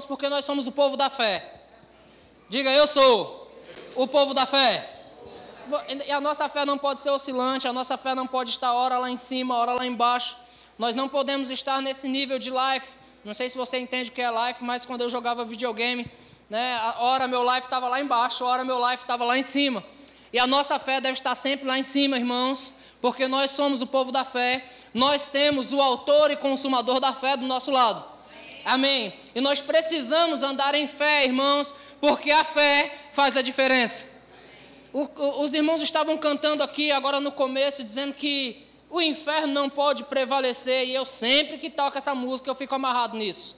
irmãos, porque nós somos o povo da fé. Diga, eu sou o povo da fé. E a nossa fé não pode ser oscilante, a nossa fé não pode estar hora lá em cima, hora lá embaixo. Nós não podemos estar nesse nível de life. Não sei se você entende o que é life, mas quando eu jogava videogame, né, a hora meu life estava lá embaixo, a hora meu life estava lá em cima. E a nossa fé deve estar sempre lá em cima, irmãos, porque nós somos o povo da fé, nós temos o autor e consumador da fé do nosso lado. Amém. E nós precisamos andar em fé, irmãos, porque a fé faz a diferença. O, o, os irmãos estavam cantando aqui agora no começo, dizendo que o inferno não pode prevalecer, e eu sempre que toco essa música eu fico amarrado nisso.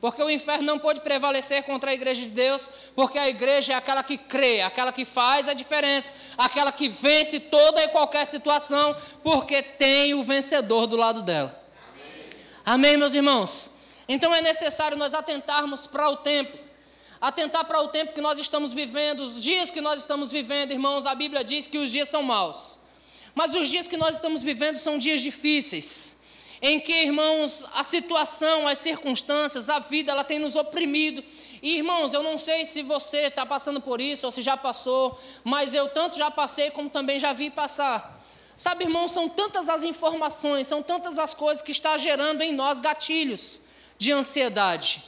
Porque o inferno não pode prevalecer contra a igreja de Deus, porque a igreja é aquela que crê, aquela que faz a diferença, aquela que vence toda e qualquer situação, porque tem o vencedor do lado dela. Amém, Amém meus irmãos? Então é necessário nós atentarmos para o tempo, atentar para o tempo que nós estamos vivendo, os dias que nós estamos vivendo, irmãos. A Bíblia diz que os dias são maus, mas os dias que nós estamos vivendo são dias difíceis em que, irmãos, a situação, as circunstâncias, a vida, ela tem nos oprimido. E, irmãos, eu não sei se você está passando por isso ou se já passou, mas eu tanto já passei como também já vi passar. Sabe, irmãos, são tantas as informações, são tantas as coisas que está gerando em nós gatilhos de ansiedade.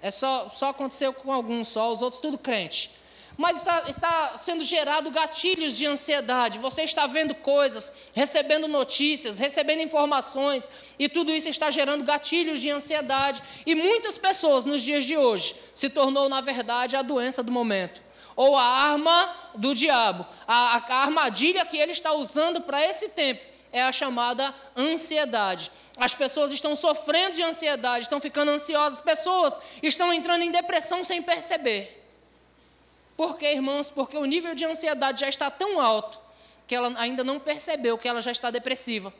É só, só aconteceu com alguns só, os outros tudo crente mas está, está sendo gerado gatilhos de ansiedade. Você está vendo coisas, recebendo notícias, recebendo informações, e tudo isso está gerando gatilhos de ansiedade. E muitas pessoas nos dias de hoje se tornou, na verdade, a doença do momento. Ou a arma do diabo. A, a armadilha que ele está usando para esse tempo é a chamada ansiedade. As pessoas estão sofrendo de ansiedade, estão ficando ansiosas, pessoas estão entrando em depressão sem perceber. Por quê, irmãos? Porque o nível de ansiedade já está tão alto que ela ainda não percebeu que ela já está depressiva.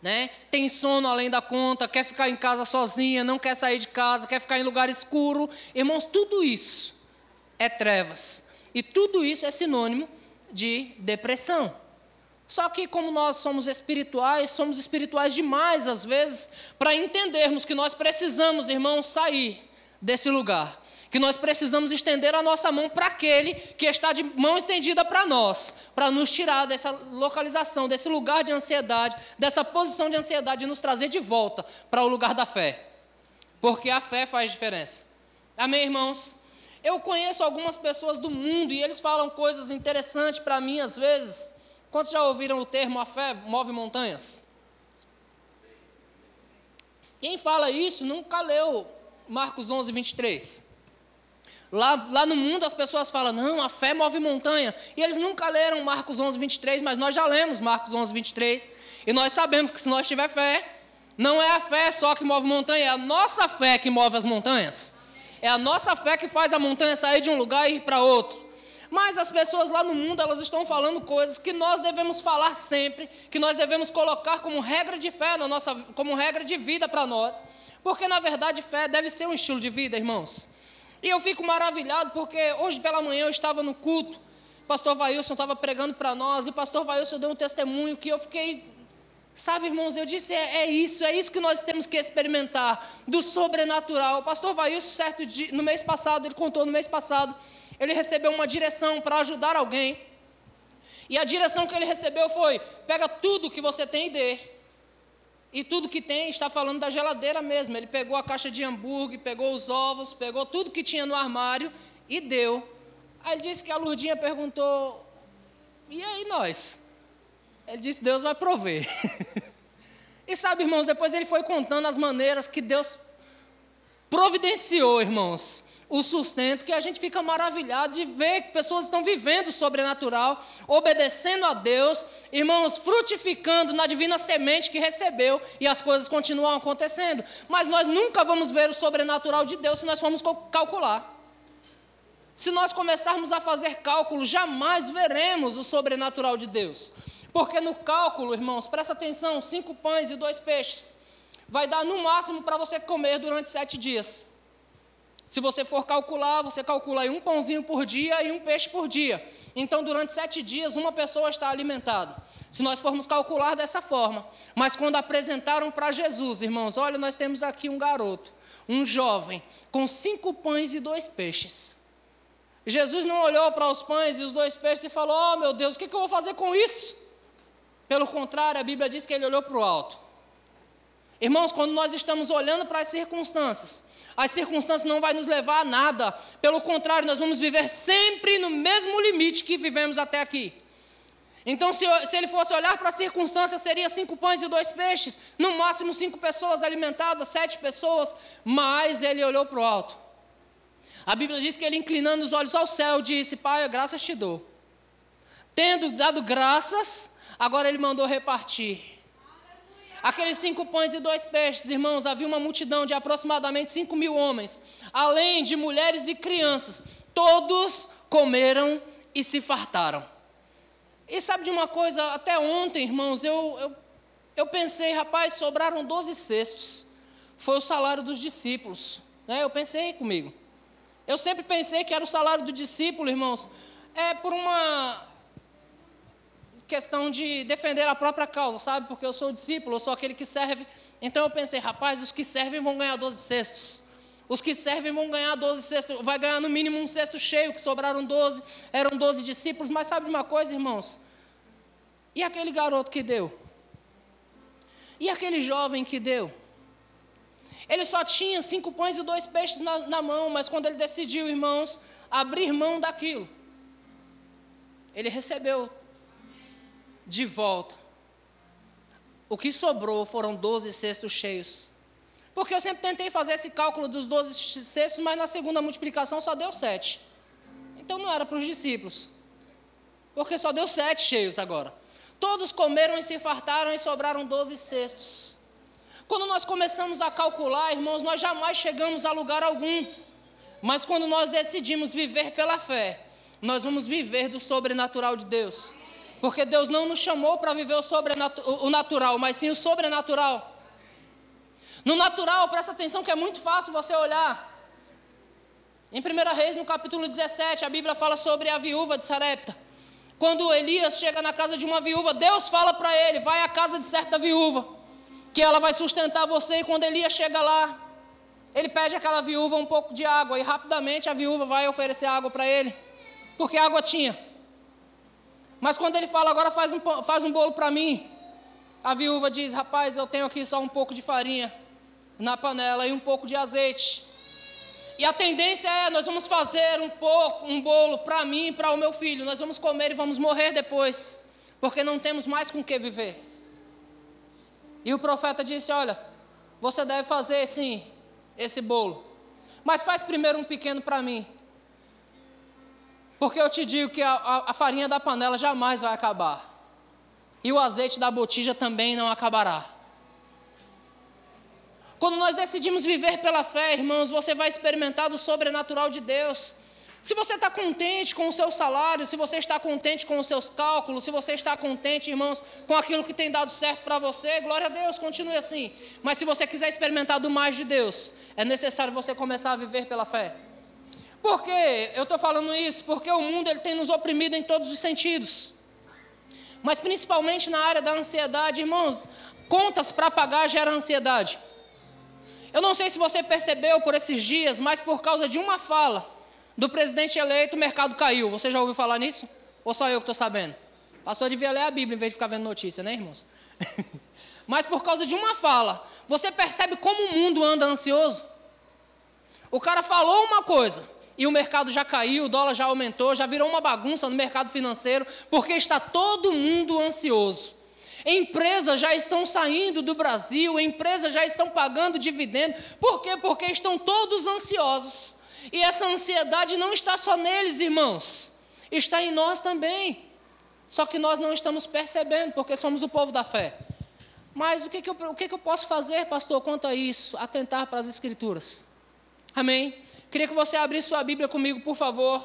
Né? Tem sono além da conta, quer ficar em casa sozinha, não quer sair de casa, quer ficar em lugar escuro. Irmãos, tudo isso é trevas. E tudo isso é sinônimo de depressão. Só que, como nós somos espirituais, somos espirituais demais às vezes, para entendermos que nós precisamos, irmãos, sair desse lugar que nós precisamos estender a nossa mão para aquele que está de mão estendida para nós, para nos tirar dessa localização, desse lugar de ansiedade, dessa posição de ansiedade e nos trazer de volta para o lugar da fé. Porque a fé faz diferença. Amém, irmãos? Eu conheço algumas pessoas do mundo e eles falam coisas interessantes para mim às vezes. Quantos já ouviram o termo a fé move montanhas? Quem fala isso nunca leu Marcos 11, 23. Lá, lá no mundo as pessoas falam, não, a fé move montanha. E eles nunca leram Marcos 11, 23, mas nós já lemos Marcos 11, 23. E nós sabemos que se nós tiver fé, não é a fé só que move montanha, é a nossa fé que move as montanhas. É a nossa fé que faz a montanha sair de um lugar e ir para outro. Mas as pessoas lá no mundo, elas estão falando coisas que nós devemos falar sempre, que nós devemos colocar como regra de fé na nossa, como regra de vida para nós. Porque na verdade fé deve ser um estilo de vida, irmãos. E eu fico maravilhado porque hoje pela manhã eu estava no culto, pastor Vailson estava pregando para nós, e o pastor Vailson deu um testemunho que eu fiquei. Sabe, irmãos, eu disse, é, é, isso, é isso que nós temos que experimentar, do sobrenatural. O pastor Vailson, certo dia, no mês passado, ele contou no mês passado, ele recebeu uma direção para ajudar alguém. E a direção que ele recebeu foi: pega tudo que você tem e dê. E tudo que tem está falando da geladeira mesmo. Ele pegou a caixa de hambúrguer, pegou os ovos, pegou tudo que tinha no armário e deu. Aí ele disse que a Lurdinha perguntou: E aí nós? Ele disse: Deus vai prover. e sabe, irmãos, depois ele foi contando as maneiras que Deus providenciou, irmãos o sustento, que a gente fica maravilhado de ver que pessoas estão vivendo o sobrenatural, obedecendo a Deus, irmãos, frutificando na divina semente que recebeu e as coisas continuam acontecendo. Mas nós nunca vamos ver o sobrenatural de Deus se nós formos calcular. Se nós começarmos a fazer cálculo, jamais veremos o sobrenatural de Deus. Porque no cálculo, irmãos, presta atenção: cinco pães e dois peixes vai dar no máximo para você comer durante sete dias. Se você for calcular, você calcula aí um pãozinho por dia e um peixe por dia. Então, durante sete dias, uma pessoa está alimentada. Se nós formos calcular dessa forma. Mas quando apresentaram para Jesus, irmãos, olha, nós temos aqui um garoto, um jovem, com cinco pães e dois peixes. Jesus não olhou para os pães e os dois peixes e falou: Oh meu Deus, o que, que eu vou fazer com isso? Pelo contrário, a Bíblia diz que ele olhou para o alto. Irmãos, quando nós estamos olhando para as circunstâncias, as circunstâncias não vai nos levar a nada. Pelo contrário, nós vamos viver sempre no mesmo limite que vivemos até aqui. Então, se, se ele fosse olhar para as circunstâncias, seria cinco pães e dois peixes, no máximo cinco pessoas alimentadas, sete pessoas, mas ele olhou para o alto. A Bíblia diz que ele, inclinando os olhos ao céu, disse: Pai, graças te dou. Tendo dado graças, agora ele mandou repartir. Aqueles cinco pães e dois peixes, irmãos, havia uma multidão de aproximadamente cinco mil homens, além de mulheres e crianças. Todos comeram e se fartaram. E sabe de uma coisa? Até ontem, irmãos, eu, eu, eu pensei, rapaz, sobraram doze cestos. Foi o salário dos discípulos. Né? Eu pensei comigo. Eu sempre pensei que era o salário do discípulo, irmãos. É por uma questão de defender a própria causa, sabe? Porque eu sou discípulo, eu sou aquele que serve. Então eu pensei, rapaz, os que servem vão ganhar 12 cestos. Os que servem vão ganhar 12 cestos, vai ganhar no mínimo um cesto cheio, que sobraram 12, eram 12 discípulos. Mas sabe de uma coisa, irmãos? E aquele garoto que deu? E aquele jovem que deu? Ele só tinha cinco pães e dois peixes na, na mão, mas quando ele decidiu, irmãos, abrir mão daquilo, ele recebeu de volta. O que sobrou foram 12 cestos cheios. Porque eu sempre tentei fazer esse cálculo dos 12 cestos, mas na segunda multiplicação só deu sete. Então não era para os discípulos. Porque só deu sete cheios agora. Todos comeram e se fartaram e sobraram 12 cestos. Quando nós começamos a calcular, irmãos, nós jamais chegamos a lugar algum. Mas quando nós decidimos viver pela fé, nós vamos viver do sobrenatural de Deus. Porque Deus não nos chamou para viver o, o natural, mas sim o sobrenatural. No natural, presta atenção que é muito fácil você olhar. Em 1 Reis, no capítulo 17, a Bíblia fala sobre a viúva de Sarepta. Quando Elias chega na casa de uma viúva, Deus fala para ele: vai à casa de certa viúva, que ela vai sustentar você. E quando Elias chega lá, ele pede àquela viúva um pouco de água, e rapidamente a viúva vai oferecer água para ele, porque água tinha. Mas quando ele fala, agora faz um, faz um bolo para mim, a viúva diz: rapaz, eu tenho aqui só um pouco de farinha na panela e um pouco de azeite. E a tendência é, nós vamos fazer um pouco, um bolo para mim e para o meu filho. Nós vamos comer e vamos morrer depois, porque não temos mais com que viver. E o profeta disse: Olha, você deve fazer sim esse bolo, mas faz primeiro um pequeno para mim, porque eu te digo que a, a, a farinha da panela jamais vai acabar, e o azeite da botija também não acabará. Quando nós decidimos viver pela fé, irmãos, você vai experimentar do sobrenatural de Deus. Se você está contente com o seu salário, se você está contente com os seus cálculos, se você está contente, irmãos, com aquilo que tem dado certo para você, glória a Deus, continue assim. Mas se você quiser experimentar do mais de Deus, é necessário você começar a viver pela fé. Por que eu estou falando isso? Porque o mundo ele tem nos oprimido em todos os sentidos. Mas principalmente na área da ansiedade, irmãos, contas para pagar gera ansiedade. Eu não sei se você percebeu por esses dias, mas por causa de uma fala do presidente eleito, o mercado caiu. Você já ouviu falar nisso? Ou só eu que estou sabendo? Pastor devia ler a Bíblia em vez de ficar vendo notícia, né, irmãos? mas por causa de uma fala, você percebe como o mundo anda ansioso? O cara falou uma coisa, e o mercado já caiu, o dólar já aumentou, já virou uma bagunça no mercado financeiro, porque está todo mundo ansioso. Empresas já estão saindo do Brasil, empresas já estão pagando dividendo. Por quê? Porque estão todos ansiosos. E essa ansiedade não está só neles, irmãos, está em nós também. Só que nós não estamos percebendo, porque somos o povo da fé. Mas o que, que, eu, o que, que eu posso fazer, pastor, quanto a isso? Atentar para as Escrituras. Amém? Queria que você abrisse sua Bíblia comigo, por favor.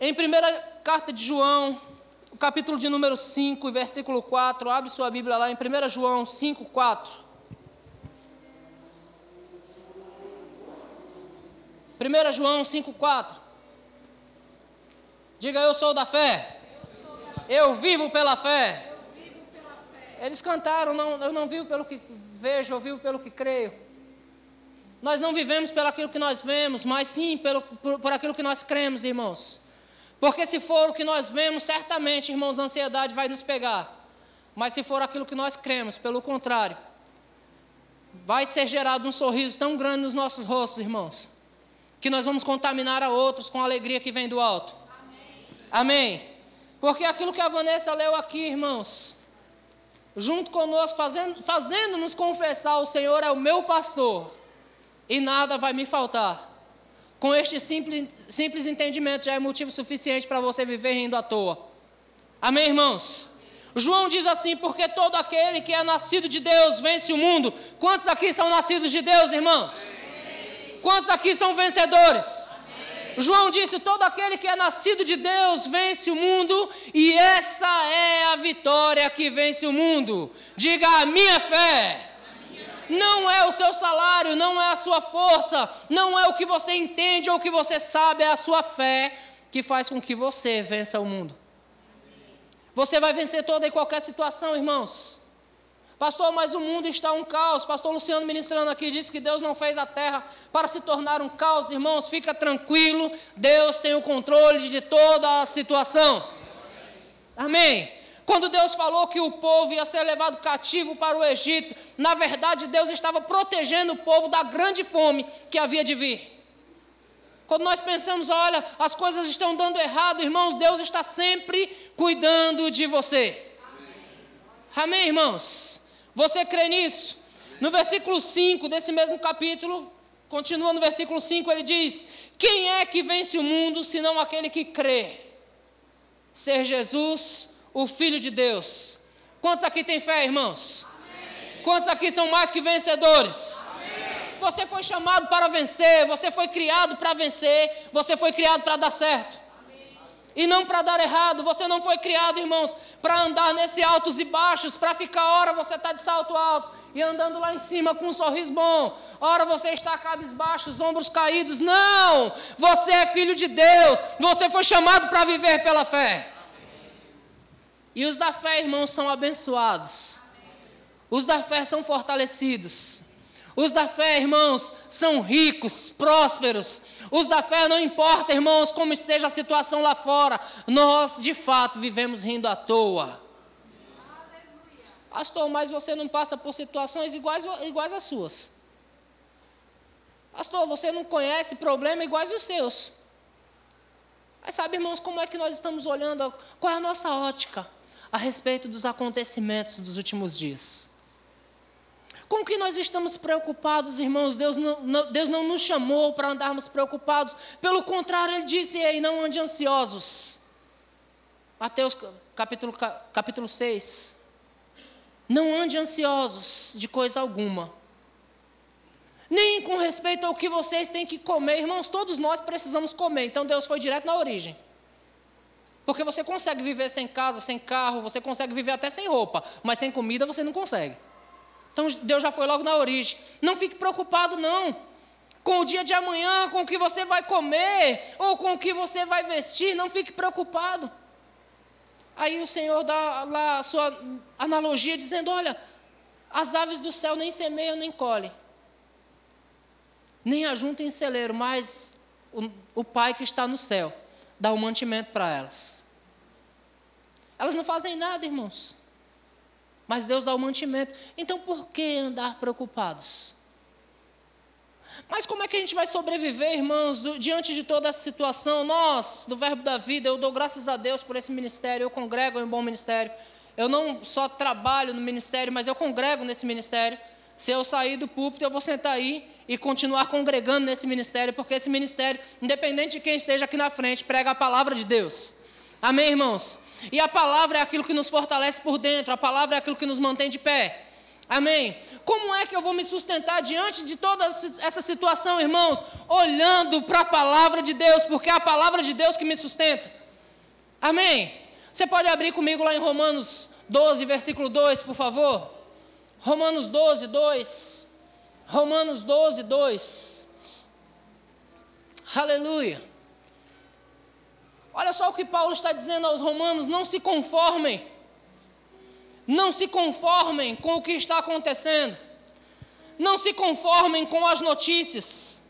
Em primeira carta de João, capítulo de número 5, versículo 4. Abre sua Bíblia lá em 1 João 5, 4. 1 João 5,4. Diga, eu sou da fé. Eu vivo pela fé. Eles cantaram, não, eu não vivo pelo que vejo, eu vivo pelo que creio. Nós não vivemos pelo aquilo que nós vemos, mas sim pelo, por, por aquilo que nós cremos, irmãos. Porque se for o que nós vemos, certamente, irmãos, a ansiedade vai nos pegar. Mas se for aquilo que nós cremos, pelo contrário, vai ser gerado um sorriso tão grande nos nossos rostos, irmãos, que nós vamos contaminar a outros com a alegria que vem do alto. Amém. Amém. Porque aquilo que a Vanessa leu aqui, irmãos, junto conosco, fazendo, fazendo confessar: o Senhor é o meu pastor e nada vai me faltar. Com este simples, simples entendimento já é motivo suficiente para você viver rindo à toa. Amém, irmãos? João diz assim: porque todo aquele que é nascido de Deus vence o mundo. Quantos aqui são nascidos de Deus, irmãos? Quantos aqui são vencedores? João disse: todo aquele que é nascido de Deus vence o mundo, e essa é a vitória que vence o mundo. Diga a minha fé. Não é o seu salário, não é a sua força, não é o que você entende ou o que você sabe, é a sua fé que faz com que você vença o mundo. Você vai vencer toda e qualquer situação, irmãos. Pastor, mas o mundo está um caos. Pastor Luciano ministrando aqui disse que Deus não fez a terra para se tornar um caos, irmãos. Fica tranquilo, Deus tem o controle de toda a situação. Amém. Quando Deus falou que o povo ia ser levado cativo para o Egito, na verdade Deus estava protegendo o povo da grande fome que havia de vir. Quando nós pensamos, olha, as coisas estão dando errado, irmãos, Deus está sempre cuidando de você. Amém, Amém irmãos? Você crê nisso? No versículo 5 desse mesmo capítulo, continua no versículo 5, ele diz: Quem é que vence o mundo senão aquele que crê? Ser Jesus, o Filho de Deus. Quantos aqui têm fé, irmãos? Amém. Quantos aqui são mais que vencedores? você foi chamado para vencer, você foi criado para vencer, você foi criado para dar certo. E não para dar errado, você não foi criado, irmãos, para andar nesse altos e baixos, para ficar, hora você está de salto alto e andando lá em cima com um sorriso bom, hora você está cabisbaixo, os ombros caídos. Não! Você é filho de Deus, você foi chamado para viver pela fé. E os da fé, irmãos, são abençoados. Os da fé são fortalecidos. Os da fé, irmãos, são ricos, prósperos. Os da fé não importa, irmãos, como esteja a situação lá fora. Nós, de fato, vivemos rindo à toa. Pastor, mas você não passa por situações iguais, iguais às suas. Pastor, você não conhece problemas iguais aos seus. Mas sabe, irmãos, como é que nós estamos olhando? Qual é a nossa ótica a respeito dos acontecimentos dos últimos dias? Com que nós estamos preocupados, irmãos? Deus não, não, Deus não nos chamou para andarmos preocupados. Pelo contrário, Ele disse: Ei, não ande ansiosos. Mateus capítulo, capítulo 6. Não ande ansiosos de coisa alguma. Nem com respeito ao que vocês têm que comer. Irmãos, todos nós precisamos comer. Então Deus foi direto na origem. Porque você consegue viver sem casa, sem carro, você consegue viver até sem roupa, mas sem comida você não consegue. Então Deus já foi logo na origem. Não fique preocupado, não. Com o dia de amanhã, com o que você vai comer, ou com o que você vai vestir, não fique preocupado. Aí o Senhor dá lá a sua analogia, dizendo: olha, as aves do céu nem semeiam nem colhem, nem ajuntam em celeiro, mas o, o Pai que está no céu dá o mantimento para elas. Elas não fazem nada, irmãos mas Deus dá o mantimento. Então por que andar preocupados? Mas como é que a gente vai sobreviver, irmãos, do, diante de toda essa situação? Nós, do Verbo da Vida, eu dou graças a Deus por esse ministério, eu congrego em um bom ministério. Eu não só trabalho no ministério, mas eu congrego nesse ministério. Se eu sair do púlpito, eu vou sentar aí e continuar congregando nesse ministério, porque esse ministério, independente de quem esteja aqui na frente, prega a palavra de Deus. Amém, irmãos? E a palavra é aquilo que nos fortalece por dentro, a palavra é aquilo que nos mantém de pé. Amém? Como é que eu vou me sustentar diante de toda essa situação, irmãos? Olhando para a palavra de Deus, porque é a palavra de Deus que me sustenta. Amém? Você pode abrir comigo lá em Romanos 12, versículo 2, por favor? Romanos 12, 2. Romanos 12, 2. Aleluia. Olha só o que Paulo está dizendo aos romanos: não se conformem. Não se conformem com o que está acontecendo. Não se conformem com as notícias.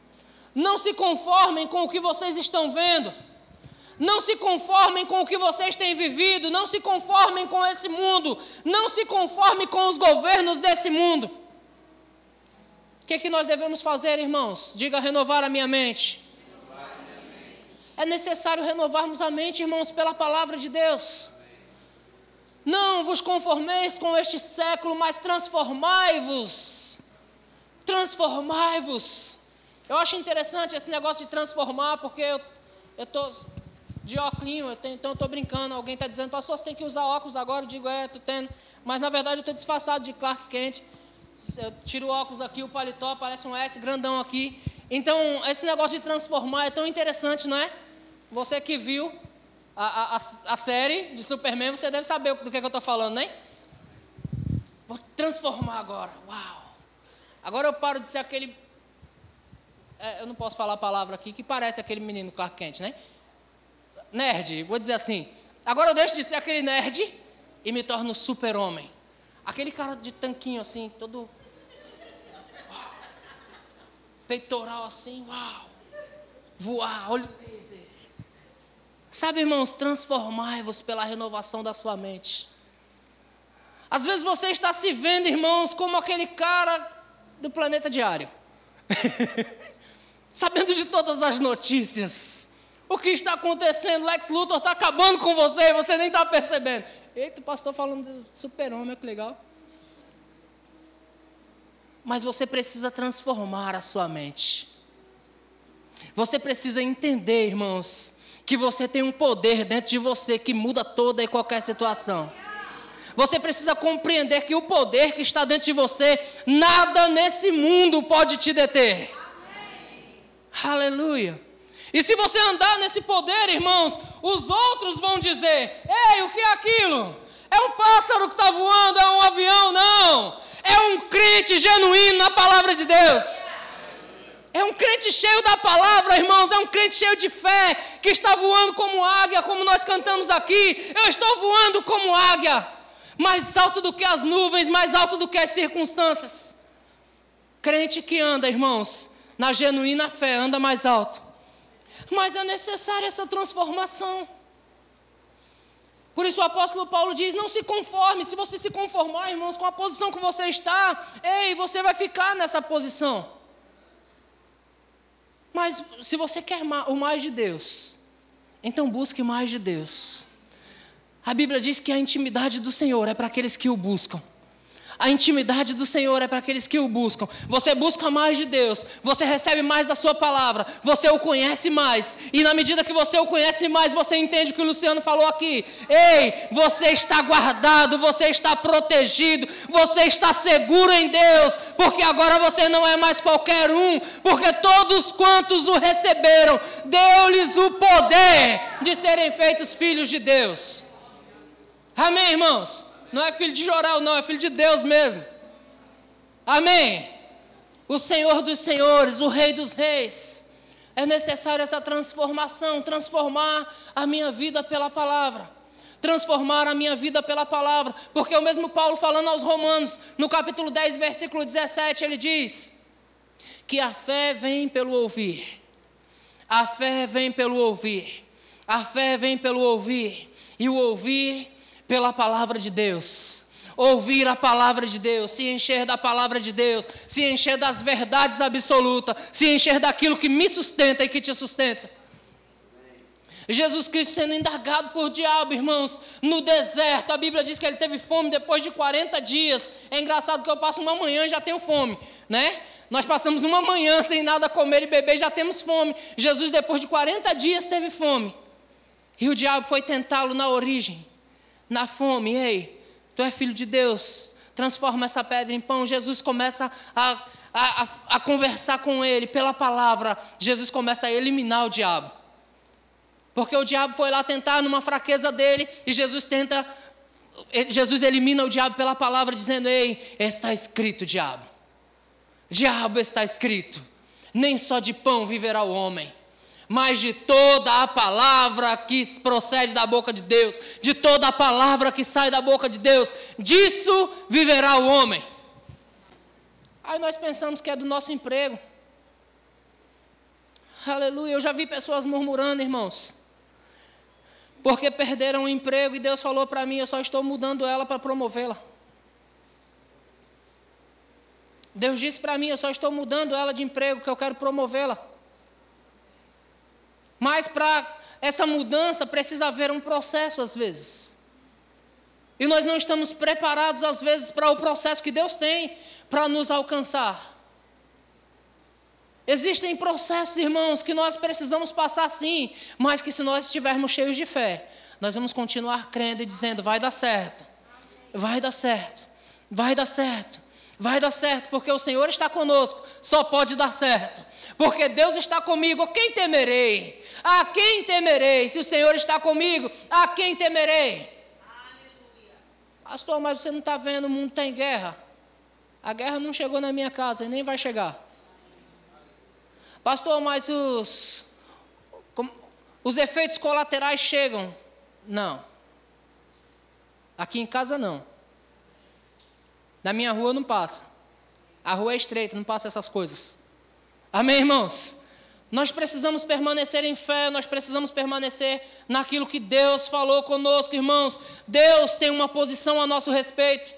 Não se conformem com o que vocês estão vendo. Não se conformem com o que vocês têm vivido. Não se conformem com esse mundo. Não se conformem com os governos desse mundo. O que, é que nós devemos fazer, irmãos? Diga renovar a minha mente. É necessário renovarmos a mente, irmãos, pela palavra de Deus. Não vos conformeis com este século, mas transformai-vos. Transformai-vos. Eu acho interessante esse negócio de transformar, porque eu estou de óculos, então eu estou brincando. Alguém está dizendo, pastor, você tem que usar óculos agora. Eu digo, é, estou tendo. Mas na verdade eu estou disfarçado de Clark Kent. Eu tiro o óculos aqui, o paletó, parece um S grandão aqui. Então, esse negócio de transformar é tão interessante, não é? Você que viu a, a, a série de Superman, você deve saber do que, é que eu estou falando, né? Vou transformar agora. Uau! Agora eu paro de ser aquele. É, eu não posso falar a palavra aqui, que parece aquele menino Clark Kent, né? Nerd, vou dizer assim. Agora eu deixo de ser aquele nerd e me torno super-homem. Aquele cara de tanquinho assim, todo. Peitoral assim, uau! Voar, olho laser. Sabe, irmãos, transformai-vos pela renovação da sua mente. Às vezes você está se vendo, irmãos, como aquele cara do planeta diário. Sabendo de todas as notícias. O que está acontecendo? Lex Luthor está acabando com você e você nem está percebendo. Eita, o pastor falando de super-homem, que legal. Mas você precisa transformar a sua mente. Você precisa entender, irmãos, que você tem um poder dentro de você que muda toda e qualquer situação. Você precisa compreender que o poder que está dentro de você, nada nesse mundo pode te deter. Amém. Aleluia. E se você andar nesse poder, irmãos, os outros vão dizer: Ei, o que é aquilo? É um pássaro que está voando, é um avião? Não. É um crente genuíno na palavra de Deus. É um crente cheio da palavra, irmãos. É um crente cheio de fé, que está voando como águia, como nós cantamos aqui. Eu estou voando como águia, mais alto do que as nuvens, mais alto do que as circunstâncias. Crente que anda, irmãos, na genuína fé, anda mais alto. Mas é necessária essa transformação. Por isso o apóstolo Paulo diz: não se conforme. Se você se conformar, irmãos, com a posição que você está, ei, você vai ficar nessa posição. Mas se você quer o mais de Deus, então busque mais de Deus. A Bíblia diz que a intimidade do Senhor é para aqueles que o buscam. A intimidade do Senhor é para aqueles que o buscam. Você busca mais de Deus, você recebe mais da Sua palavra, você o conhece mais. E na medida que você o conhece mais, você entende o que o Luciano falou aqui. Ei, você está guardado, você está protegido, você está seguro em Deus, porque agora você não é mais qualquer um, porque todos quantos o receberam, deu-lhes o poder de serem feitos filhos de Deus. Amém, irmãos? Não é filho de Jorel, não, é filho de Deus mesmo. Amém. O Senhor dos Senhores, o Rei dos Reis. É necessária essa transformação, transformar a minha vida pela palavra. Transformar a minha vida pela palavra. Porque o mesmo Paulo falando aos Romanos, no capítulo 10, versículo 17, ele diz: que a fé vem pelo ouvir. A fé vem pelo ouvir. A fé vem pelo ouvir. E o ouvir pela palavra de Deus. Ouvir a palavra de Deus, se encher da palavra de Deus, se encher das verdades absolutas, se encher daquilo que me sustenta e que te sustenta. Jesus Cristo sendo indagado por diabo, irmãos, no deserto. A Bíblia diz que ele teve fome depois de 40 dias. É engraçado que eu passo uma manhã e já tenho fome, né? Nós passamos uma manhã sem nada comer e beber já temos fome. Jesus, depois de 40 dias, teve fome. E o diabo foi tentá-lo na origem na fome, ei, tu é filho de Deus, transforma essa pedra em pão. Jesus começa a, a, a, a conversar com ele pela palavra. Jesus começa a eliminar o diabo. Porque o diabo foi lá tentar numa fraqueza dele e Jesus tenta, Jesus elimina o diabo pela palavra, dizendo: Ei, está escrito, diabo. Diabo está escrito. Nem só de pão viverá o homem, mas de toda a palavra que procede da boca de Deus, de toda a palavra que sai da boca de Deus, disso viverá o homem. Aí nós pensamos que é do nosso emprego. Aleluia. Eu já vi pessoas murmurando, irmãos, porque perderam o emprego e Deus falou para mim: eu só estou mudando ela para promovê-la. Deus disse para mim: eu só estou mudando ela de emprego, que eu quero promovê-la. Mas para essa mudança precisa haver um processo às vezes. E nós não estamos preparados às vezes para o processo que Deus tem para nos alcançar. Existem processos, irmãos, que nós precisamos passar sim, mas que se nós estivermos cheios de fé, nós vamos continuar crendo e dizendo: vai dar certo, vai dar certo, vai dar certo, vai dar certo, porque o Senhor está conosco, só pode dar certo. Porque Deus está comigo, quem temerei? A quem temerei? Se o Senhor está comigo, a quem temerei? Aleluia. Pastor, mas você não está vendo, o mundo está em guerra. A guerra não chegou na minha casa e nem vai chegar. Pastor, mas os, os efeitos colaterais chegam. Não. Aqui em casa não. Na minha rua não passa. A rua é estreita, não passa essas coisas. Amém, irmãos? Nós precisamos permanecer em fé, nós precisamos permanecer naquilo que Deus falou conosco, irmãos. Deus tem uma posição a nosso respeito,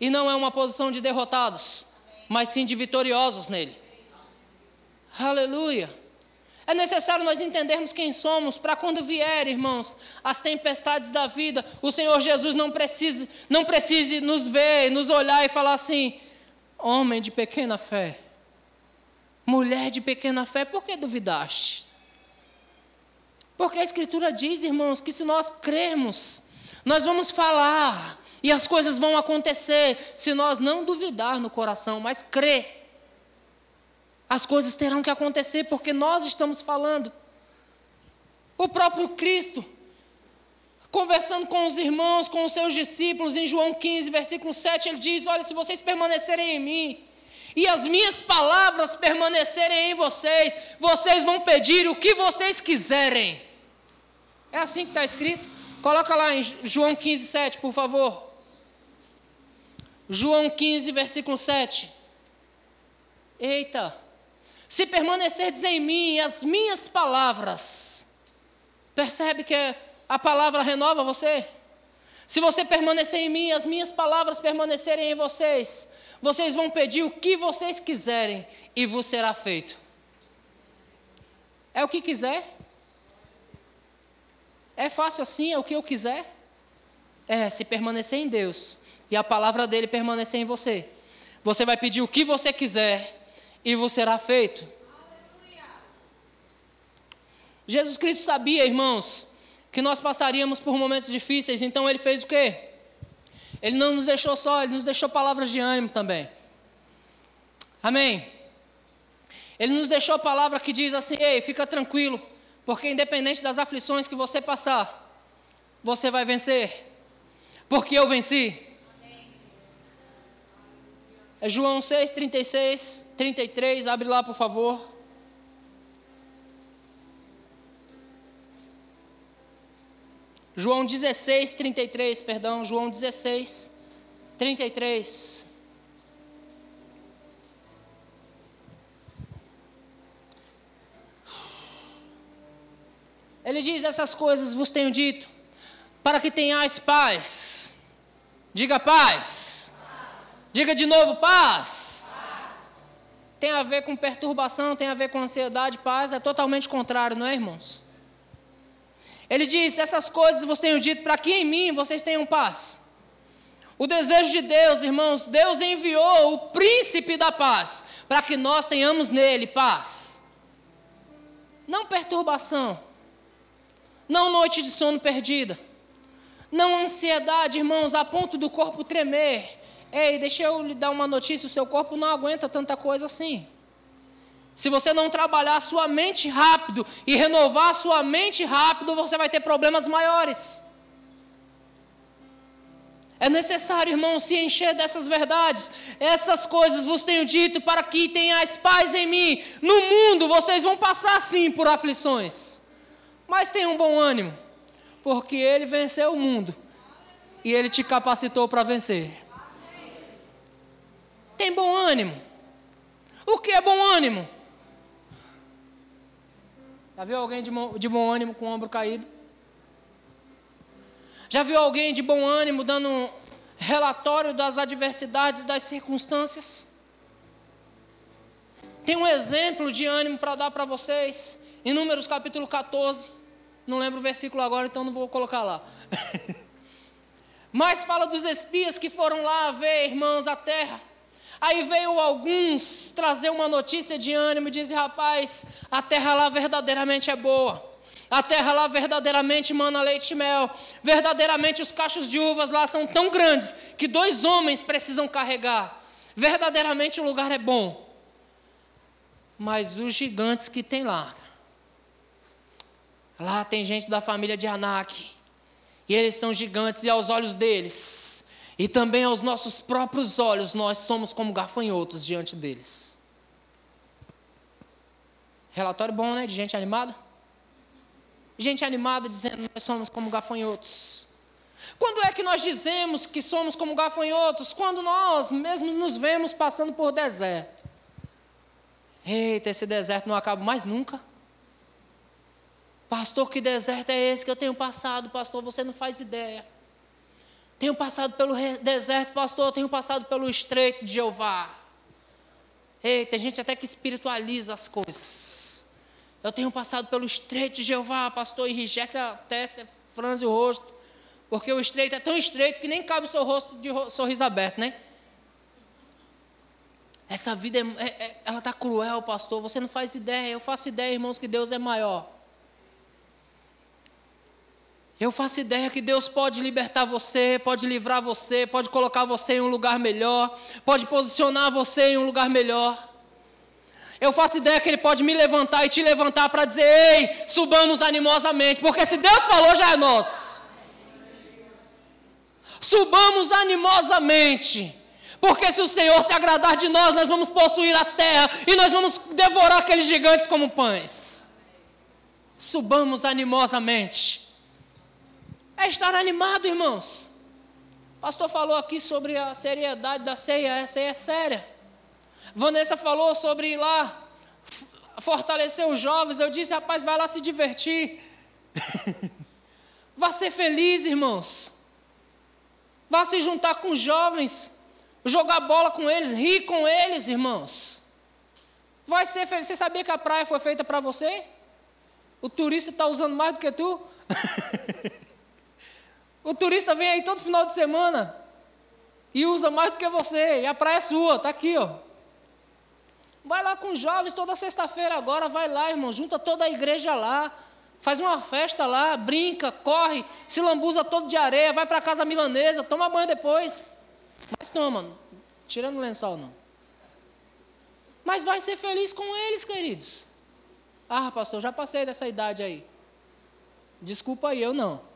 e não é uma posição de derrotados, mas sim de vitoriosos nele. Aleluia. É necessário nós entendermos quem somos para quando vier, irmãos, as tempestades da vida, o Senhor Jesus não precise, não precise nos ver, nos olhar e falar assim: homem de pequena fé Mulher de pequena fé, por que duvidaste? Porque a Escritura diz, irmãos, que se nós crermos, nós vamos falar e as coisas vão acontecer se nós não duvidar no coração, mas crer. As coisas terão que acontecer porque nós estamos falando. O próprio Cristo, conversando com os irmãos, com os seus discípulos, em João 15, versículo 7, ele diz: Olha, se vocês permanecerem em mim, e as minhas palavras permanecerem em vocês, vocês vão pedir o que vocês quiserem. É assim que está escrito? Coloca lá em João 15, 7, por favor. João 15, versículo 7. Eita! Se permanecerdes em mim e as minhas palavras, percebe que a palavra renova você? Se você permanecer em mim as minhas palavras permanecerem em vocês, vocês vão pedir o que vocês quiserem e vos será feito. É o que quiser? É fácil assim, é o que eu quiser? É, se permanecer em Deus e a palavra dele permanecer em você. Você vai pedir o que você quiser e vos será feito. Jesus Cristo sabia, irmãos, que nós passaríamos por momentos difíceis, então ele fez o quê? Ele não nos deixou só, ele nos deixou palavras de ânimo também. Amém? Ele nos deixou a palavra que diz assim: ei, fica tranquilo, porque independente das aflições que você passar, você vai vencer, porque eu venci. É João 6, 36, 33, abre lá por favor. João 16, 33, perdão, João 16, 33. Ele diz: Essas coisas vos tenho dito, para que tenhais paz. Diga paz. Diga de novo paz. paz. Tem a ver com perturbação, tem a ver com ansiedade, paz é totalmente contrário, não é, irmãos? Ele diz: Essas coisas vos tenho dito para que em mim vocês tenham paz. O desejo de Deus, irmãos, Deus enviou o príncipe da paz para que nós tenhamos nele paz. Não perturbação, não noite de sono perdida, não ansiedade, irmãos, a ponto do corpo tremer. Ei, deixa eu lhe dar uma notícia: o seu corpo não aguenta tanta coisa assim. Se você não trabalhar a sua mente rápido e renovar a sua mente rápido, você vai ter problemas maiores. É necessário, irmão, se encher dessas verdades. Essas coisas vos tenho dito para que tenhais paz em mim. No mundo vocês vão passar sim por aflições. Mas tenham um bom ânimo, porque ele venceu o mundo e ele te capacitou para vencer. Tem bom ânimo. O que é bom ânimo? Já viu alguém de bom, de bom ânimo com o ombro caído? Já viu alguém de bom ânimo dando um relatório das adversidades, das circunstâncias? Tem um exemplo de ânimo para dar para vocês, em Números capítulo 14. Não lembro o versículo agora, então não vou colocar lá. Mas fala dos espias que foram lá ver, irmãos, a terra. Aí veio alguns trazer uma notícia de ânimo e dizem: rapaz, a terra lá verdadeiramente é boa. A terra lá verdadeiramente mana leite e mel. Verdadeiramente os cachos de uvas lá são tão grandes que dois homens precisam carregar. Verdadeiramente o lugar é bom. Mas os gigantes que tem lá. Lá tem gente da família de Anak. E eles são gigantes e aos olhos deles. E também aos nossos próprios olhos, nós somos como gafanhotos diante deles. Relatório bom, né? De gente animada gente animada dizendo nós somos como gafanhotos. Quando é que nós dizemos que somos como gafanhotos? Quando nós mesmos nos vemos passando por deserto. Eita, esse deserto não acaba mais nunca. Pastor, que deserto é esse que eu tenho passado? Pastor, você não faz ideia. Tenho passado pelo deserto, pastor, tenho passado pelo estreito de Jeová. Eita, tem gente até que espiritualiza as coisas. Eu tenho passado pelo estreito de Jeová, pastor, enrijece a testa, franze o rosto, porque o estreito é tão estreito que nem cabe o seu rosto de sorriso aberto, né? Essa vida, é, é, é ela está cruel, pastor, você não faz ideia. Eu faço ideia, irmãos, que Deus é maior. Eu faço ideia que Deus pode libertar você, pode livrar você, pode colocar você em um lugar melhor, pode posicionar você em um lugar melhor. Eu faço ideia que Ele pode me levantar e te levantar para dizer: ei, subamos animosamente, porque se Deus falou, já é nosso. Subamos animosamente, porque se o Senhor se agradar de nós, nós vamos possuir a terra e nós vamos devorar aqueles gigantes como pães. Subamos animosamente. É estar animado, irmãos. O pastor falou aqui sobre a seriedade da ceia, essa ceia é séria. Vanessa falou sobre ir lá fortalecer os jovens. Eu disse, rapaz, vai lá se divertir. Vá ser feliz, irmãos. Vá se juntar com os jovens. Jogar bola com eles, rir com eles, irmãos. Vai ser feliz. Você sabia que a praia foi feita para você? O turista está usando mais do que tu? o turista vem aí todo final de semana e usa mais do que você. E a praia é sua, está aqui, ó. Vai lá com os jovens toda sexta-feira agora, vai lá, irmão, junta toda a igreja lá, faz uma festa lá, brinca, corre, se lambuza todo de areia, vai para casa milanesa, toma banho depois. Mas toma, tirando o lençol não. Mas vai ser feliz com eles, queridos. Ah, pastor, já passei dessa idade aí. Desculpa aí, eu não.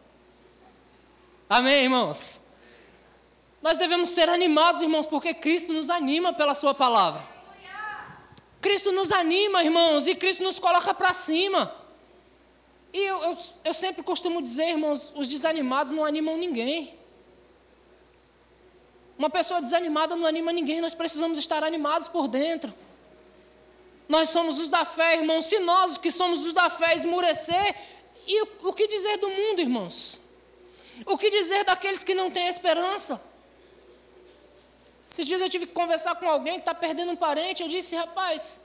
Amém, irmãos? Nós devemos ser animados, irmãos, porque Cristo nos anima pela Sua palavra. Cristo nos anima, irmãos, e Cristo nos coloca para cima. E eu, eu, eu sempre costumo dizer, irmãos, os desanimados não animam ninguém. Uma pessoa desanimada não anima ninguém, nós precisamos estar animados por dentro. Nós somos os da fé, irmãos. Se nós, que somos os da fé, esmurecer, e o, o que dizer do mundo, irmãos? O que dizer daqueles que não têm esperança? Esses dias eu tive que conversar com alguém que está perdendo um parente. Eu disse, rapaz,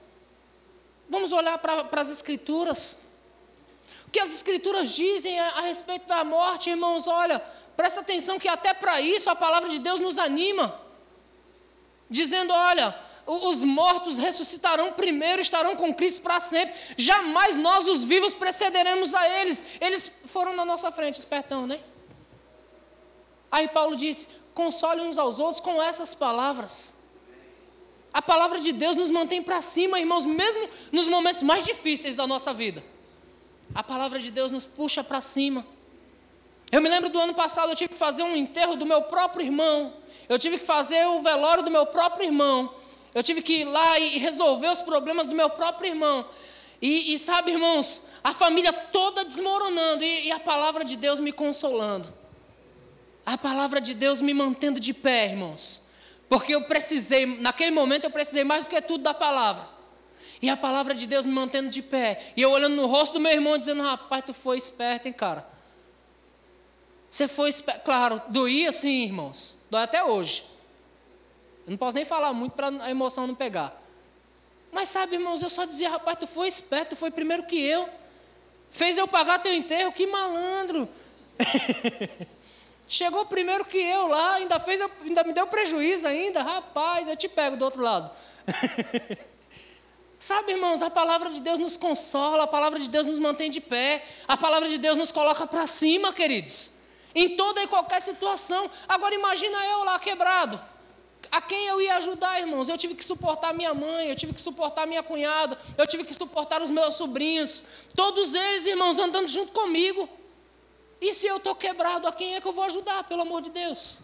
vamos olhar para as Escrituras. O que as Escrituras dizem a, a respeito da morte, irmãos? Olha, presta atenção que até para isso a palavra de Deus nos anima. Dizendo, olha, os mortos ressuscitarão primeiro, estarão com Cristo para sempre. Jamais nós, os vivos, precederemos a eles. Eles foram na nossa frente, espertão, né? Aí Paulo disse: console uns aos outros com essas palavras. A palavra de Deus nos mantém para cima, irmãos, mesmo nos momentos mais difíceis da nossa vida. A palavra de Deus nos puxa para cima. Eu me lembro do ano passado, eu tive que fazer um enterro do meu próprio irmão. Eu tive que fazer o velório do meu próprio irmão. Eu tive que ir lá e resolver os problemas do meu próprio irmão. E, e sabe, irmãos, a família toda desmoronando e, e a palavra de Deus me consolando. A palavra de Deus me mantendo de pé, irmãos. Porque eu precisei, naquele momento eu precisei mais do que tudo da palavra. E a palavra de Deus me mantendo de pé. E eu olhando no rosto do meu irmão dizendo: Rapaz, tu foi esperto, hein, cara? Você foi esperto. Claro, doía sim, irmãos. Dói até hoje. Eu não posso nem falar muito para a emoção não pegar. Mas sabe, irmãos, eu só dizia: Rapaz, tu foi esperto, tu foi primeiro que eu. Fez eu pagar teu enterro, que malandro. Chegou primeiro que eu lá, ainda fez, ainda me deu prejuízo ainda, rapaz, eu te pego do outro lado. Sabe, irmãos, a palavra de Deus nos consola, a palavra de Deus nos mantém de pé, a palavra de Deus nos coloca para cima, queridos. Em toda e qualquer situação. Agora imagina eu lá quebrado. A quem eu ia ajudar, irmãos? Eu tive que suportar minha mãe, eu tive que suportar minha cunhada, eu tive que suportar os meus sobrinhos. Todos eles, irmãos, andando junto comigo. E se eu estou quebrado, a quem é que eu vou ajudar, pelo amor de Deus?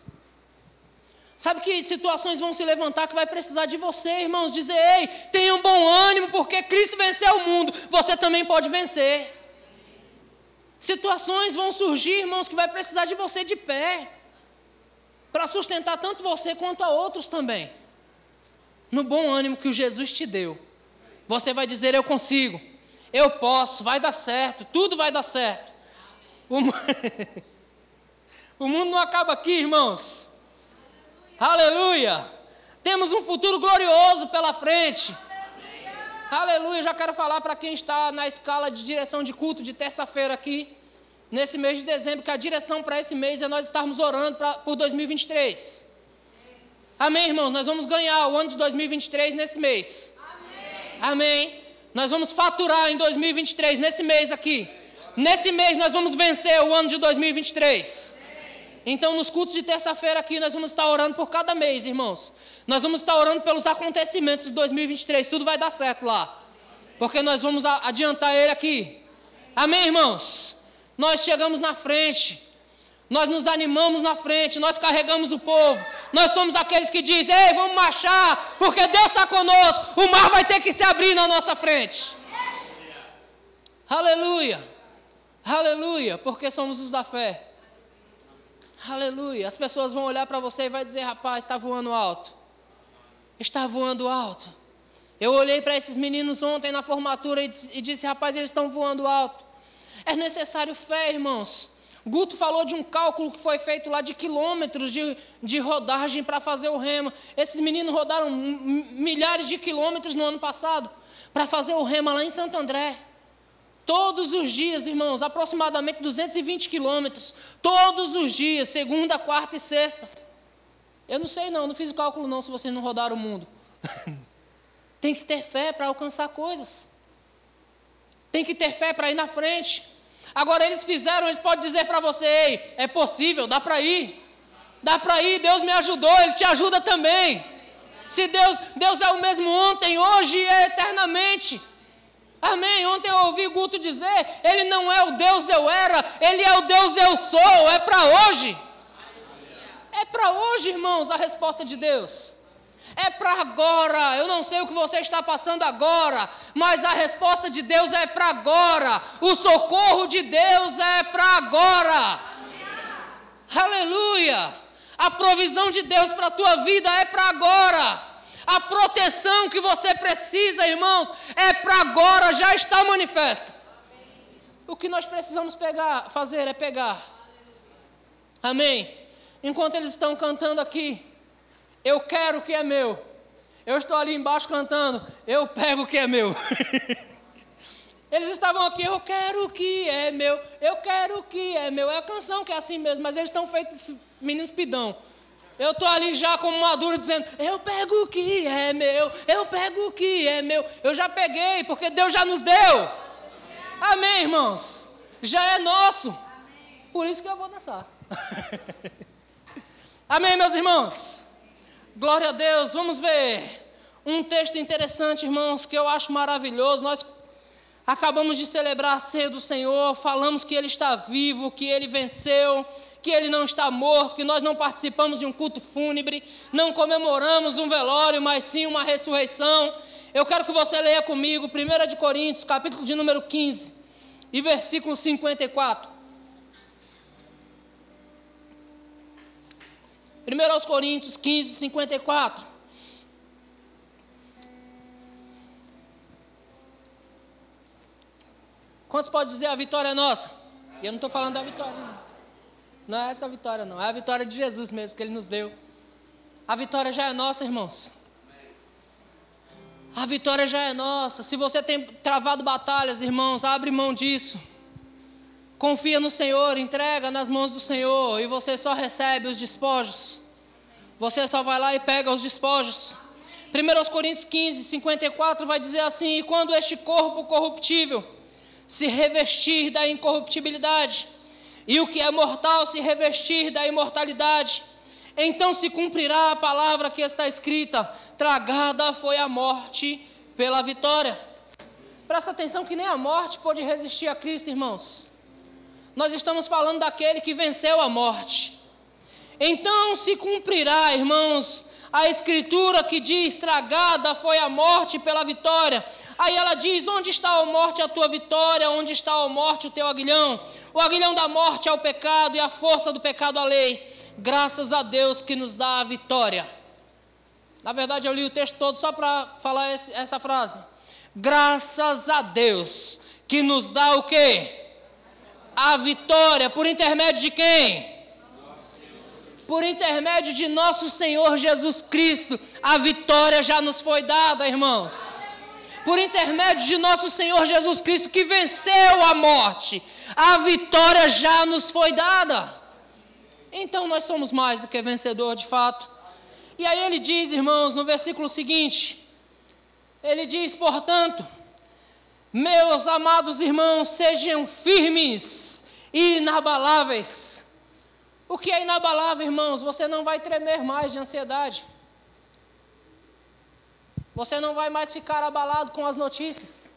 Sabe que situações vão se levantar que vai precisar de você, irmãos, dizer: ei, tenha um bom ânimo, porque Cristo venceu o mundo, você também pode vencer. Situações vão surgir, irmãos, que vai precisar de você de pé, para sustentar tanto você quanto a outros também. No bom ânimo que o Jesus te deu, você vai dizer: eu consigo, eu posso, vai dar certo, tudo vai dar certo. O, o mundo não acaba aqui, irmãos. Aleluia! Temos um futuro glorioso pela frente. Aleluia! Já quero falar para quem está na escala de direção de culto de terça-feira aqui, nesse mês de dezembro, que a direção para esse mês é nós estarmos orando pra, por 2023. Amém, irmãos? Nós vamos ganhar o ano de 2023 nesse mês. Amém. Amém. Nós vamos faturar em 2023, nesse mês aqui. Nesse mês nós vamos vencer o ano de 2023. Então, nos cultos de terça-feira aqui, nós vamos estar orando por cada mês, irmãos. Nós vamos estar orando pelos acontecimentos de 2023. Tudo vai dar certo lá. Porque nós vamos adiantar ele aqui. Amém, irmãos? Nós chegamos na frente. Nós nos animamos na frente. Nós carregamos o povo. Nós somos aqueles que dizem: Ei, vamos marchar. Porque Deus está conosco. O mar vai ter que se abrir na nossa frente. Aleluia. Aleluia, porque somos os da fé. Aleluia. As pessoas vão olhar para você e vai dizer, rapaz, está voando alto. Está voando alto. Eu olhei para esses meninos ontem na formatura e disse, rapaz, eles estão voando alto. É necessário fé, irmãos. Guto falou de um cálculo que foi feito lá de quilômetros de, de rodagem para fazer o rema. Esses meninos rodaram milhares de quilômetros no ano passado para fazer o rema lá em Santo André. Todos os dias, irmãos, aproximadamente 220 quilômetros. Todos os dias, segunda, quarta e sexta. Eu não sei não, não fiz o cálculo não se vocês não rodaram o mundo. Tem que ter fé para alcançar coisas. Tem que ter fé para ir na frente. Agora eles fizeram, eles podem dizer para você, ei, é possível, dá para ir. Dá para ir, Deus me ajudou, Ele te ajuda também. Se Deus, Deus é o mesmo ontem, hoje e eternamente. Amém. Ontem eu ouvi Guto dizer: Ele não é o Deus eu era, Ele é o Deus eu sou. É para hoje. É para hoje, irmãos, a resposta de Deus. É para agora. Eu não sei o que você está passando agora, mas a resposta de Deus é para agora. O socorro de Deus é para agora. Aleluia. A provisão de Deus para a tua vida é para agora. A proteção que você precisa, irmãos, é para agora, já está manifesta. O que nós precisamos pegar, fazer é pegar. Amém. Enquanto eles estão cantando aqui, eu quero o que é meu. Eu estou ali embaixo cantando, eu pego o que é meu. eles estavam aqui, eu quero o que é meu, eu quero o que é meu. É a canção que é assim mesmo, mas eles estão feitos meninos pidão. Eu estou ali já como maduro dizendo: Eu pego o que é meu, eu pego o que é meu. Eu já peguei, porque Deus já nos deu. Amém, irmãos? Já é nosso. Por isso que eu vou dançar. Amém, meus irmãos? Glória a Deus. Vamos ver um texto interessante, irmãos, que eu acho maravilhoso. Nós, Acabamos de celebrar a ceia do Senhor, falamos que Ele está vivo, que Ele venceu, que Ele não está morto, que nós não participamos de um culto fúnebre, não comemoramos um velório, mas sim uma ressurreição. Eu quero que você leia comigo 1 de Coríntios, capítulo de número 15 e versículo 54. 1 Coríntios 15, 54. Quantos pode dizer a vitória é nossa? Eu não estou falando da vitória, não. Não é essa vitória, não. É a vitória de Jesus mesmo que Ele nos deu. A vitória já é nossa, irmãos. A vitória já é nossa. Se você tem travado batalhas, irmãos, abre mão disso. Confia no Senhor, entrega nas mãos do Senhor e você só recebe os despojos. Você só vai lá e pega os despojos. 1 Coríntios 15, 54 vai dizer assim: E quando este corpo corruptível se revestir da incorruptibilidade, e o que é mortal se revestir da imortalidade. Então se cumprirá a palavra que está escrita: tragada foi a morte pela vitória. Presta atenção que nem a morte pôde resistir a Cristo, irmãos. Nós estamos falando daquele que venceu a morte. Então se cumprirá, irmãos, a escritura que diz: tragada foi a morte pela vitória. Aí ela diz: Onde está a morte a tua vitória? Onde está a morte o teu aguilhão? O aguilhão da morte é o pecado e a força do pecado a lei. Graças a Deus que nos dá a vitória. Na verdade, eu li o texto todo só para falar esse, essa frase. Graças a Deus que nos dá o quê? A vitória. Por intermédio de quem? Por intermédio de nosso Senhor Jesus Cristo. A vitória já nos foi dada, irmãos por intermédio de nosso Senhor Jesus Cristo, que venceu a morte, a vitória já nos foi dada. Então nós somos mais do que vencedor de fato. E aí ele diz, irmãos, no versículo seguinte: ele diz, portanto, meus amados irmãos, sejam firmes e inabaláveis. O que é inabalável, irmãos? Você não vai tremer mais de ansiedade. Você não vai mais ficar abalado com as notícias.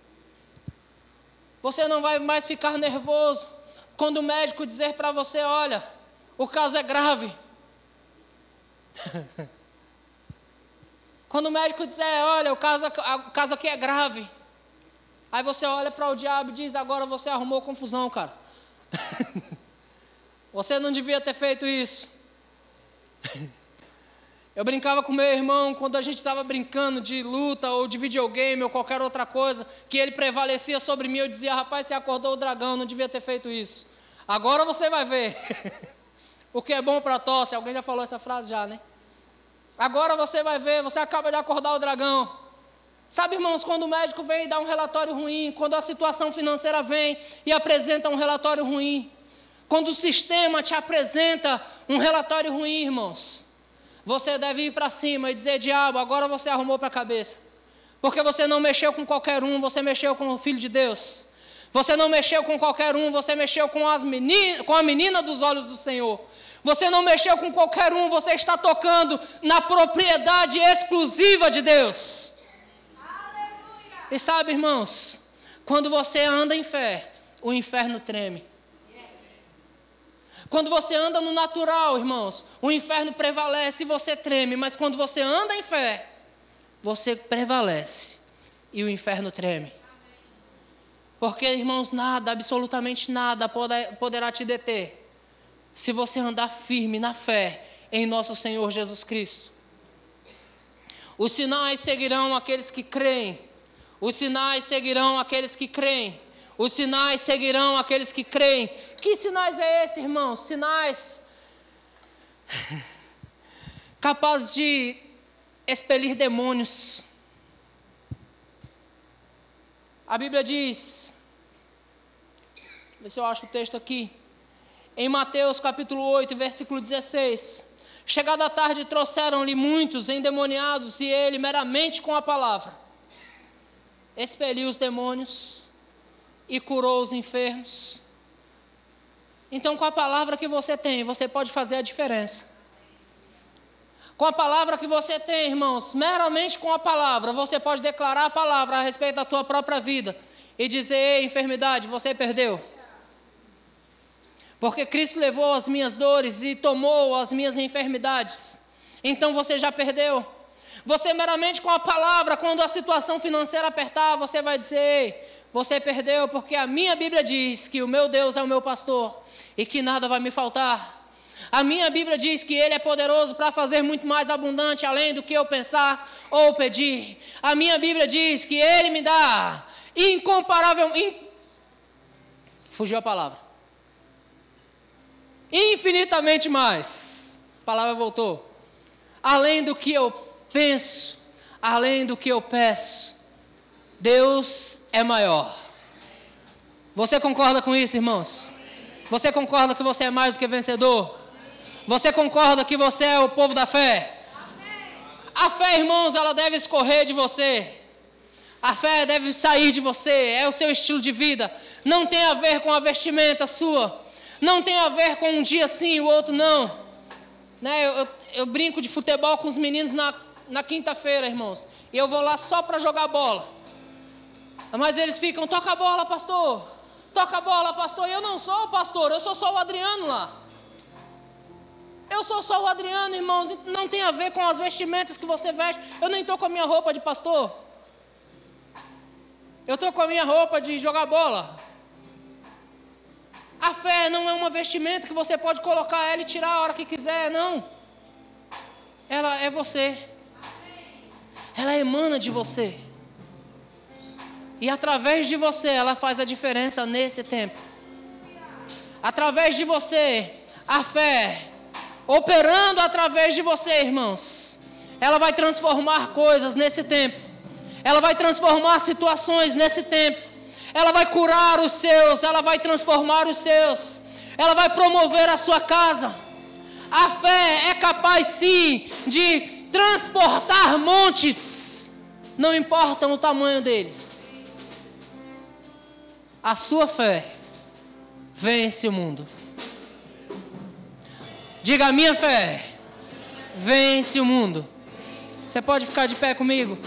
Você não vai mais ficar nervoso quando o médico dizer para você: olha, o caso é grave. quando o médico dizer: olha, o caso, o caso aqui é grave. Aí você olha para o diabo e diz: agora você arrumou confusão, cara. você não devia ter feito isso. Eu brincava com meu irmão quando a gente estava brincando de luta ou de videogame ou qualquer outra coisa, que ele prevalecia sobre mim. Eu dizia, rapaz, você acordou o dragão, não devia ter feito isso. Agora você vai ver. o que é bom para tosse. Alguém já falou essa frase já, né? Agora você vai ver, você acaba de acordar o dragão. Sabe, irmãos, quando o médico vem e dá um relatório ruim, quando a situação financeira vem e apresenta um relatório ruim, quando o sistema te apresenta um relatório ruim, irmãos, você deve ir para cima e dizer: Diabo, agora você arrumou para a cabeça. Porque você não mexeu com qualquer um, você mexeu com o Filho de Deus. Você não mexeu com qualquer um, você mexeu com, as menina, com a menina dos olhos do Senhor. Você não mexeu com qualquer um, você está tocando na propriedade exclusiva de Deus. Aleluia. E sabe, irmãos, quando você anda em fé, o inferno treme. Quando você anda no natural, irmãos, o inferno prevalece e você treme, mas quando você anda em fé, você prevalece e o inferno treme. Porque, irmãos, nada, absolutamente nada poderá te deter se você andar firme na fé em nosso Senhor Jesus Cristo. Os sinais seguirão aqueles que creem. Os sinais seguirão aqueles que creem. Os sinais seguirão aqueles que creem. Que sinais é esse, irmãos? Sinais capazes de expelir demônios. A Bíblia diz, vê se eu acho o texto aqui, em Mateus capítulo 8, versículo 16. Chegada a tarde, trouxeram-lhe muitos endemoniados, e ele, meramente com a palavra, expeliu os demônios e curou os enfermos. Então, com a palavra que você tem, você pode fazer a diferença. Com a palavra que você tem, irmãos, meramente com a palavra, você pode declarar a palavra a respeito da tua própria vida e dizer: Ei, enfermidade, você perdeu. Porque Cristo levou as minhas dores e tomou as minhas enfermidades. Então você já perdeu. Você meramente com a palavra, quando a situação financeira apertar, você vai dizer: você perdeu, porque a minha Bíblia diz que o meu Deus é o meu pastor e que nada vai me faltar. A minha Bíblia diz que Ele é poderoso para fazer muito mais abundante além do que eu pensar ou pedir. A minha Bíblia diz que Ele me dá incomparável. In... Fugiu a palavra. Infinitamente mais. A palavra voltou. Além do que eu penso, além do que eu peço. Deus é maior. Você concorda com isso, irmãos? Você concorda que você é mais do que vencedor? Você concorda que você é o povo da fé? A fé, irmãos, ela deve escorrer de você. A fé deve sair de você, é o seu estilo de vida. Não tem a ver com a vestimenta sua. Não tem a ver com um dia sim e o outro não. Né, eu, eu, eu, brinco de futebol com os meninos na, na quinta-feira, irmãos. E eu vou lá só para jogar bola. Mas eles ficam, toca a bola, pastor. Toca a bola, pastor. E eu não sou o pastor, eu sou só o Adriano lá. Eu sou só o Adriano, irmãos, não tem a ver com as vestimentas que você veste. Eu nem estou com a minha roupa de pastor. Eu estou com a minha roupa de jogar bola. A fé não é uma vestimenta que você pode colocar ela e tirar a hora que quiser, não. Ela é você. Ela emana de você. E através de você, ela faz a diferença nesse tempo. Através de você, a fé operando através de você, irmãos. Ela vai transformar coisas nesse tempo. Ela vai transformar situações nesse tempo. Ela vai curar os seus, ela vai transformar os seus. Ela vai promover a sua casa. A fé é capaz sim de transportar montes, não importa o tamanho deles. A sua fé vence o mundo. Diga a minha fé. Vence o mundo. Você pode ficar de pé comigo?